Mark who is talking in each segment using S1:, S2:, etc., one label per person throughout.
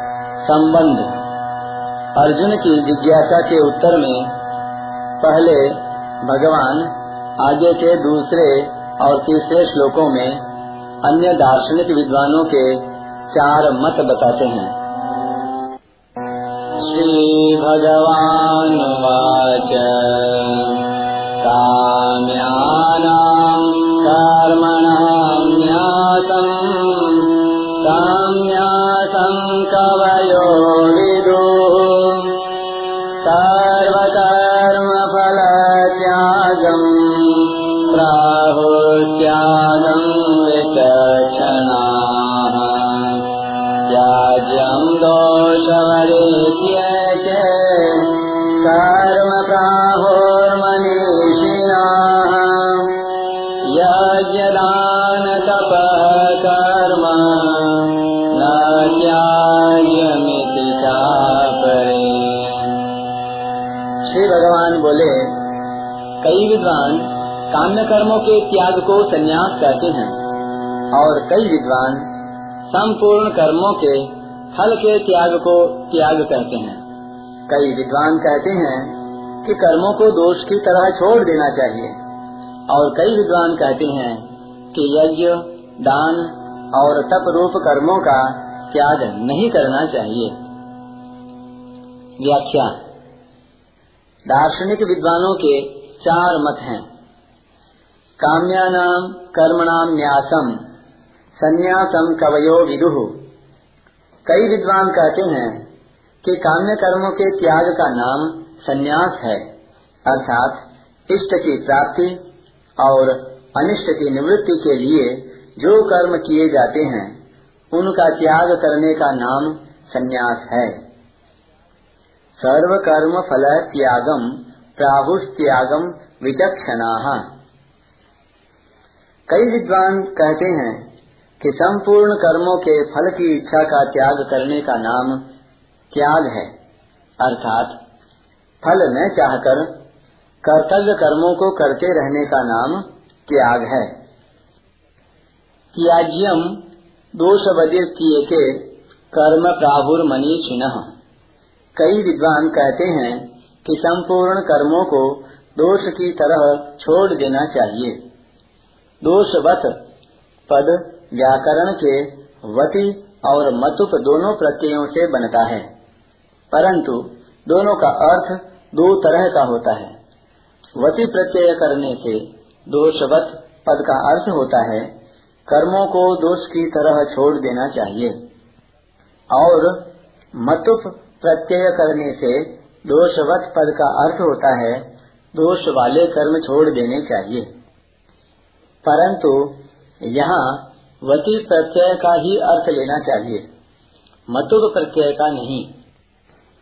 S1: संबंध। अर्जुन की जिज्ञासा के उत्तर में, पहले भगवान, आगे के दूसरे और तीसरे श्लोकों में अन्य दार्शनिक विद्वानों के चार मत बताते हैं। श्री भगवान वाच काम्यानां प्राहुत्यागं विचक्षणाः त्याज्यं दोषवरेत्य च कर्म प्राहुर्मनीषिणाः यज्ञदानतपः कर्म न त्याज्यमिति श्री भगवान बोले, कई विद्वान काम्य कर्मों के त्याग को संन्यास कहते हैं। और कई विद्वान संपूर्ण कर्मों के फल के त्याग को त्याग कहते हैं। कई विद्वान कहते हैं कि कर्मों को दोष की तरह छोड़ देना चाहिए। और कई विद्वान कहते हैं कि यज्ञ, दान और तप रूप कर्मों का त्याग नहीं करना चाहिए। व्याख्या। दार्शनिक विद्वानों के चार मत हैं। काम्यानाम कर्मणाम न्यासम। संन्यासम कवयो विदुः। कई विद्वान कहते हैं कि काम्य कर्मों के त्याग का नाम संन्यास है, अर्थात इष्ट की प्राप्ति और अनिष्ट की निवृत्ति के लिए जो कर्म किए जाते हैं, उनका त्याग करने का नाम संन्यास है। सर्व कर्म फल त्यागम प्राहुस्त्यागम विचक्षणा। कई विद्वान कहते हैं कि संपूर्ण कर्मों के फल की इच्छा का त्याग करने का नाम त्याग है। अर्थात, फल न चाहकर कर्तव्य कर्मों को करते रहने का नाम त्याग है। त्याज्यम दोषवदिर किए के कर्म प्राहुर मनीषिण कई विद्वान कहते हैं कि संपूर्ण कर्मों को दोष की तरह छोड़ देना चाहिए। दोषवत पद व्याकरण के वति और मतुप दोनों प्रत्ययों से बनता है। परंतु दोनों का अर्थ दो तरह का होता है। वति प्रत्यय करने से दोषवत पद का अर्थ होता है, कर्मों को दोष की तरह छोड़ देना चाहिए। और मतुप प्रत्यय करने से दोषवत पद का अर्थ होता है, दोष वाले कर्म छोड़ देने चाहिए। परंतु यहाँ वती प्रत्यय का ही अर्थ लेना चाहिए। मतुप प्रत्यय का नहीं।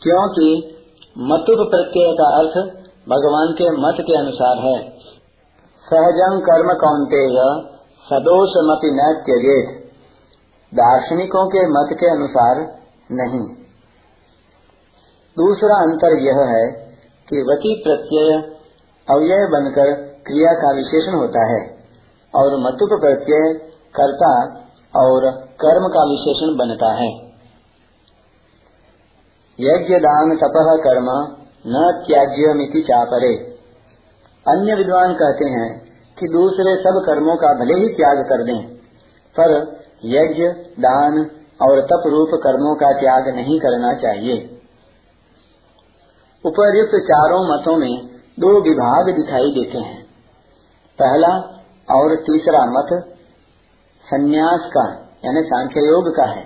S1: क्योंकि मतुप प्रत्यय का अर्थ भगवान के मत के अनुसार है। सहजं कर्म कौंतेय सदोष मति न त्यजेत। दार्शनिकों के मत के अनुसार नहीं। दूसरा अंतर यह है कि वती प्रत्यय अव्यय बनकर क्रिया का विशेषण होता है। और मतुप प्रत्यय कर्ता और कर्म का विशेषण बनता है। यज्ञ दान तपह कर्म न त्याज्य मिति चापरे। अन्य विद्वान कहते हैं कि दूसरे सब कर्मों का भले ही त्याग कर दें, पर यज्ञ, दान और तप रूप कर्मों का त्याग नहीं करना चाहिए। उपर्युक्त चारों मतों में दो विभाग दिखाई देते हैं। पहला और तीसरा मत संन्यास का यानी सांख्य योग का है,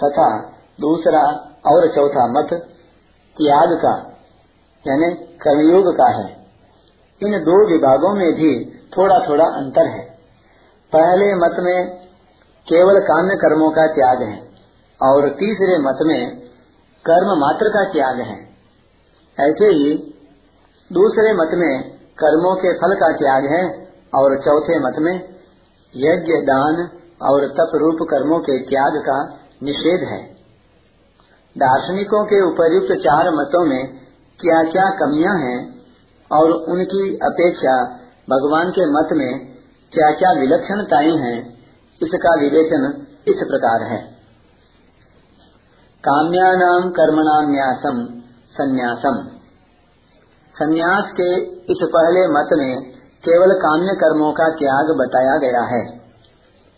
S1: तथा दूसरा और चौथा मत त्याग का, यानी कर्मयोग का है। इन दो विभागों में भी थोड़ा थोड़ा अंतर है। पहले मत में केवल काम्य कर्मों का त्याग है, और तीसरे मत में कर्म मात्र का त्याग है। ऐसे ही दूसरे मत में कर्मों के फल का त्याग है और चौथे मत में, यज्ञ दान और तप रूप कर्मों के त्याग का निषेध है। दार्शनिकों के उपर्युक्त चार मतों में क्या क्या कमियाँ हैं और उनकी अपेक्षा भगवान के मत में क्या क्या विलक्षणताएँ हैं, इसका विवेचन इस प्रकार है। काम्यानाम कर्मणाम न्यासम संन्यासम संन्यास के इस पहले मत में केवल काम्य कर्मों का त्याग बताया गया है।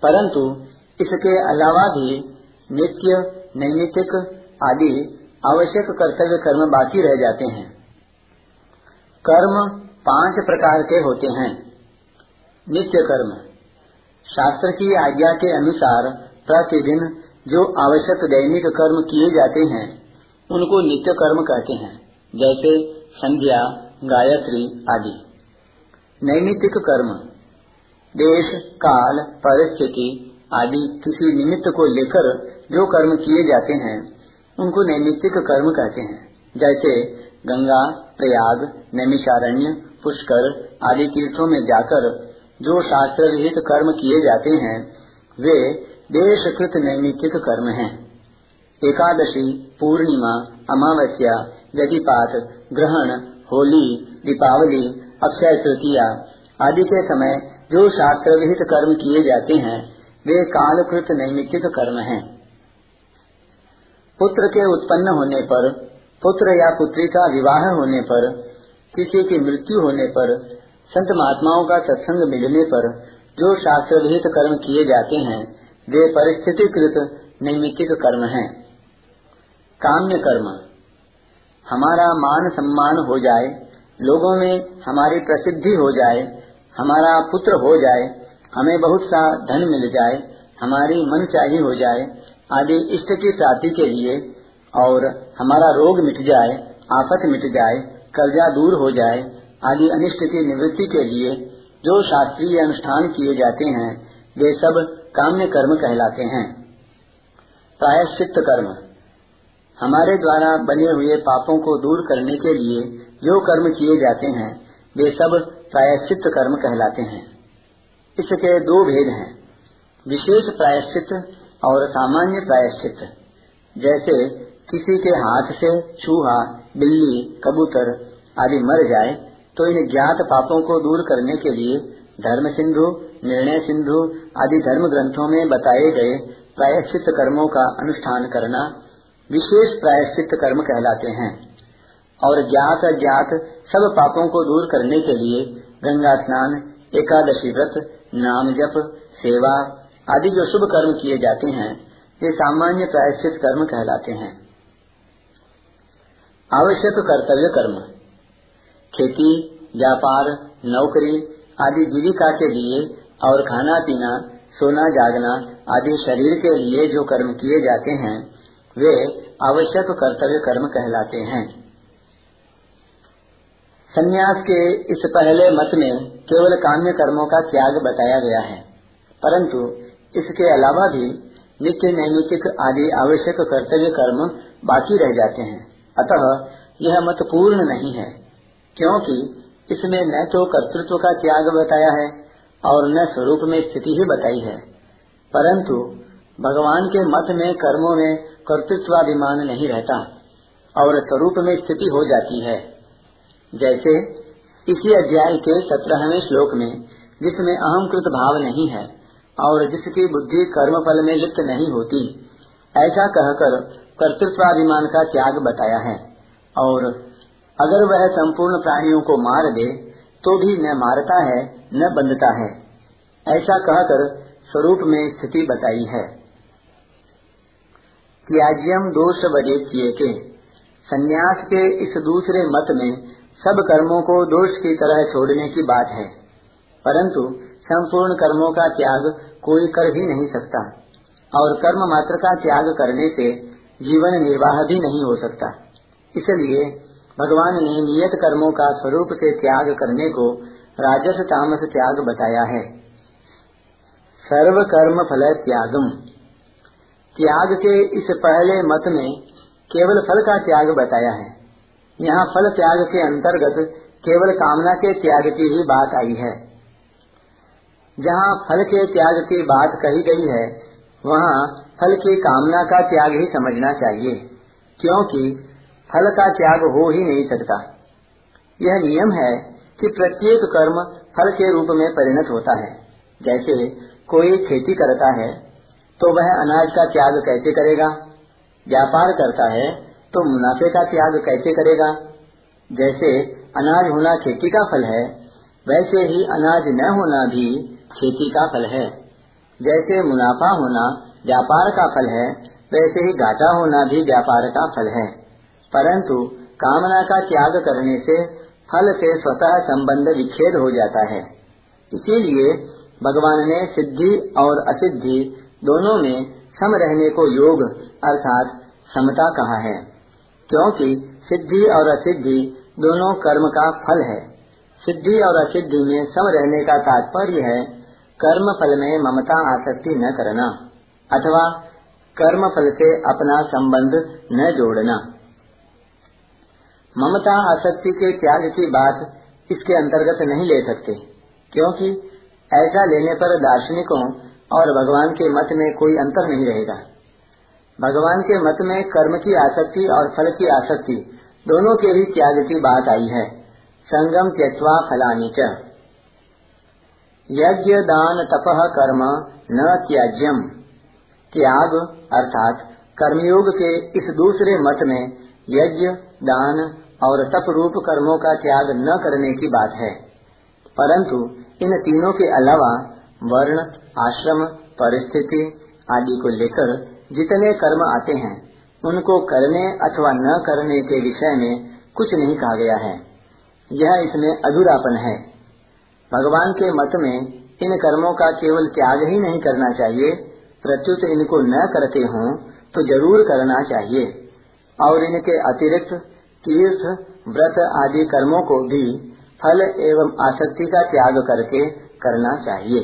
S1: परंतु इसके अलावा भी नित्य नैमितिक आदि आवश्यक कर्तव्य कर्म बाकी रह जाते हैं। कर्म पाँच प्रकार के होते हैं। नित्य कर्म। शास्त्र की आज्ञा के अनुसार प्रतिदिन जो आवश्यक दैनिक कर्म किए जाते हैं, उनको नित्य कर्म कहते हैं, जैसे संध्या, गायत्री आदि। नैमित्तिक कर्म, देश, काल, परिस्थिति आदि किसी निमित्त को लेकर जो कर्म किए जाते हैं, उनको नैमित्तिक कर्म कहते हैं जैसे गंगा, प्रयाग, नैमिषारण्य, पुष्कर आदि तीर्थों में जाकर जो शास्त्र विहित कर्म किए जाते हैं, वे देशकृत नैमित्तिक कर्म हैं। एकादशी, पूर्णिमा, अमावस्या व्यतिपात ग्रहण, होली, दीपावली अक्षय तृतीया आदि के समय जो शास्त्र विहित कर्म किए जाते हैं, वे कालकृत नैमित्तिक कर्म हैं। पुत्र के उत्पन्न होने पर, पुत्र या पुत्री का विवाह होने पर, किसी की मृत्यु होने पर, संत महात्माओं का सत्संग मिलने पर जो शास्त्र विहित कर्म किए जाते हैं, वे परिस्थितिकृत नैमित्तिक कर्म हैं। काम्य कर्म हमारा मान सम्मान हो जाए लोगों में हमारी प्रसिद्धि हो जाए, हमारा पुत्र हो जाए, हमें बहुत सा धन मिल जाए, हमारी मन चाही हो जाए, आदि इष्ट की प्राप्ति के लिए और हमारा रोग मिट जाए, आफत मिट जाए कर्जा दूर हो जाए, आदि अनिष्ट की निवृत्ति के लिए जो शास्त्रीय अनुष्ठान किए जाते हैं, वे सब काम्य कर्म कहलाते हैं। प्रायश्चित कर्म। हमारे द्वारा बने हुए पापों को दूर करने के लिए जो कर्म किए जाते हैं, वे सब प्रायश्चित कर्म कहलाते हैं। इसके दो भेद हैं, विशेष प्रायश्चित और सामान्य प्रायश्चित। जैसे किसी के हाथ से चूहा बिल्ली, कबूतर आदि मर जाए तो इन ज्ञात पापों को दूर करने के लिए धर्म सिंधु, निर्णय सिंधु आदि धर्म ग्रंथों में बताए गए प्रायश्चित कर्मों का अनुष्ठान करना विशेष प्रायश्चित कर्म कहलाते हैं। और ज्ञात अज्ञात सब पापों को दूर करने के लिए गंगा स्नान, एकादशी व्रत, नाम जप, सेवा आदि जो शुभ कर्म किए जाते हैं, ये सामान्य प्रायश्चित कर्म कहलाते हैं। आवश्यक कर्तव्य कर्म। खेती, व्यापार, नौकरी आदि जीविका के लिए और खाना पीना सोना जागना आदि शरीर के लिए जो कर्म किए जाते हैं, वे आवश्यक कर्तव्य कर्म कहलाते हैं। संन्यास के इस पहले मत में केवल काम्य कर्मों का त्याग बताया गया है, परंतु इसके अलावा भी नित्य नैमितिक आदि आवश्यक कर्तव्य कर्म बाकी रह जाते हैं। अतः यह मत पूर्ण नहीं है, क्योंकि इसमें न तो कर्तृत्व का त्याग बताया है और न स्वरूप में स्थिति ही बताई है। परंतु भगवान के मत में कर्मों में कर्तृत्वाभिमान नहीं रहता और स्वरूप में स्थिति हो जाती है। जैसे इसी अध्याय के सत्रहवें श्लोक में, जिसमें अहम कृत भाव नहीं है और जिसकी बुद्धि कर्म फल में लिप्त नहीं होती, ऐसा कहकर कर्तृत्वाभिमान का त्याग बताया है। और अगर वह संपूर्ण प्राणियों को मार दे तो भी न मारता है, न बंधता है। ऐसा कहकर स्वरूप में स्थिति बताई है। त्याज्यम दोष बजे किए के संन्यास के इस दूसरे मत में सब कर्मों को दोष की तरह छोड़ने की बात है। परंतु संपूर्ण कर्मों का त्याग कोई कर ही नहीं सकता, और कर्म मात्र का त्याग करने से जीवन निर्वाह भी नहीं हो सकता। इसलिए भगवान ने नियत कर्मों का स्वरूप से त्याग करने को राजस तामस त्याग बताया है। सर्व कर्म फल त्यागम। त्याग के इस पहले मत में केवल फल का त्याग बताया है। यहाँ फल त्याग के अंतर्गत केवल कामना के त्याग की ही बात आई है। जहाँ फल के त्याग की बात कही गई है, वहाँ फल की कामना का त्याग ही समझना चाहिए, क्योंकि फल का त्याग हो ही नहीं सकता। यह नियम है कि प्रत्येक कर्म फल के रूप में परिणत होता है। जैसे कोई खेती करता है तो वह अनाज का त्याग कैसे करेगा? व्यापार करता है तो मुनाफे का त्याग कैसे करेगा? जैसे अनाज होना खेती का फल है, वैसे ही अनाज न होना भी खेती का फल है। जैसे मुनाफा होना व्यापार का फल है, वैसे ही घाटा होना भी व्यापार का फल है। परंतु कामना का त्याग करने से फल से स्वतः संबंध विच्छेद हो जाता है। इसीलिए भगवान ने सिद्धि और असिद्धि दोनों में सम रहने को योग अर्थात समता कहा है। क्योंकि सिद्धि और असिद्धि दोनों कर्म का फल है। सिद्धि और असिद्धि में सम रहने का तात्पर्य है, कर्म फल में ममता आसक्ति न करना अथवा कर्म फल से अपना संबंध न जोड़ना। ममता आसक्ति के त्याग की बात इसके अंतर्गत नहीं ले सकते, क्योंकि ऐसा लेने पर दार्शनिकों और भगवान के मत में कोई अंतर नहीं रहेगा। भगवान के मत में कर्म की आसक्ति और फल की आसक्ति, दोनों के भी त्याग की बात आई है। संगम त्यक्वा फलानी च। यज्ञ दान तपह कर्म न त्याज्यम। त्याग अर्थात कर्मयोग के इस दूसरे मत में यज्ञ, दान और तप रूप कर्मों का त्याग न करने की बात है। परंतु इन तीनों के अलावा वर्ण, आश्रम, परिस्थिति आदि को लेकर जितने कर्म आते हैं, उनको करने अथवा न करने के विषय में कुछ नहीं कहा गया है। यह इसमें अधूरापन है। भगवान के मत में इन कर्मों का केवल त्याग ही नहीं करना चाहिए। प्रत्युत इनको न करते हों तो ज़रूर करना चाहिए। और इनके अतिरिक्त तीर्थ, व्रत आदि कर्मों को भी फल एवं आसक्ति का त्याग करके करना चाहिए।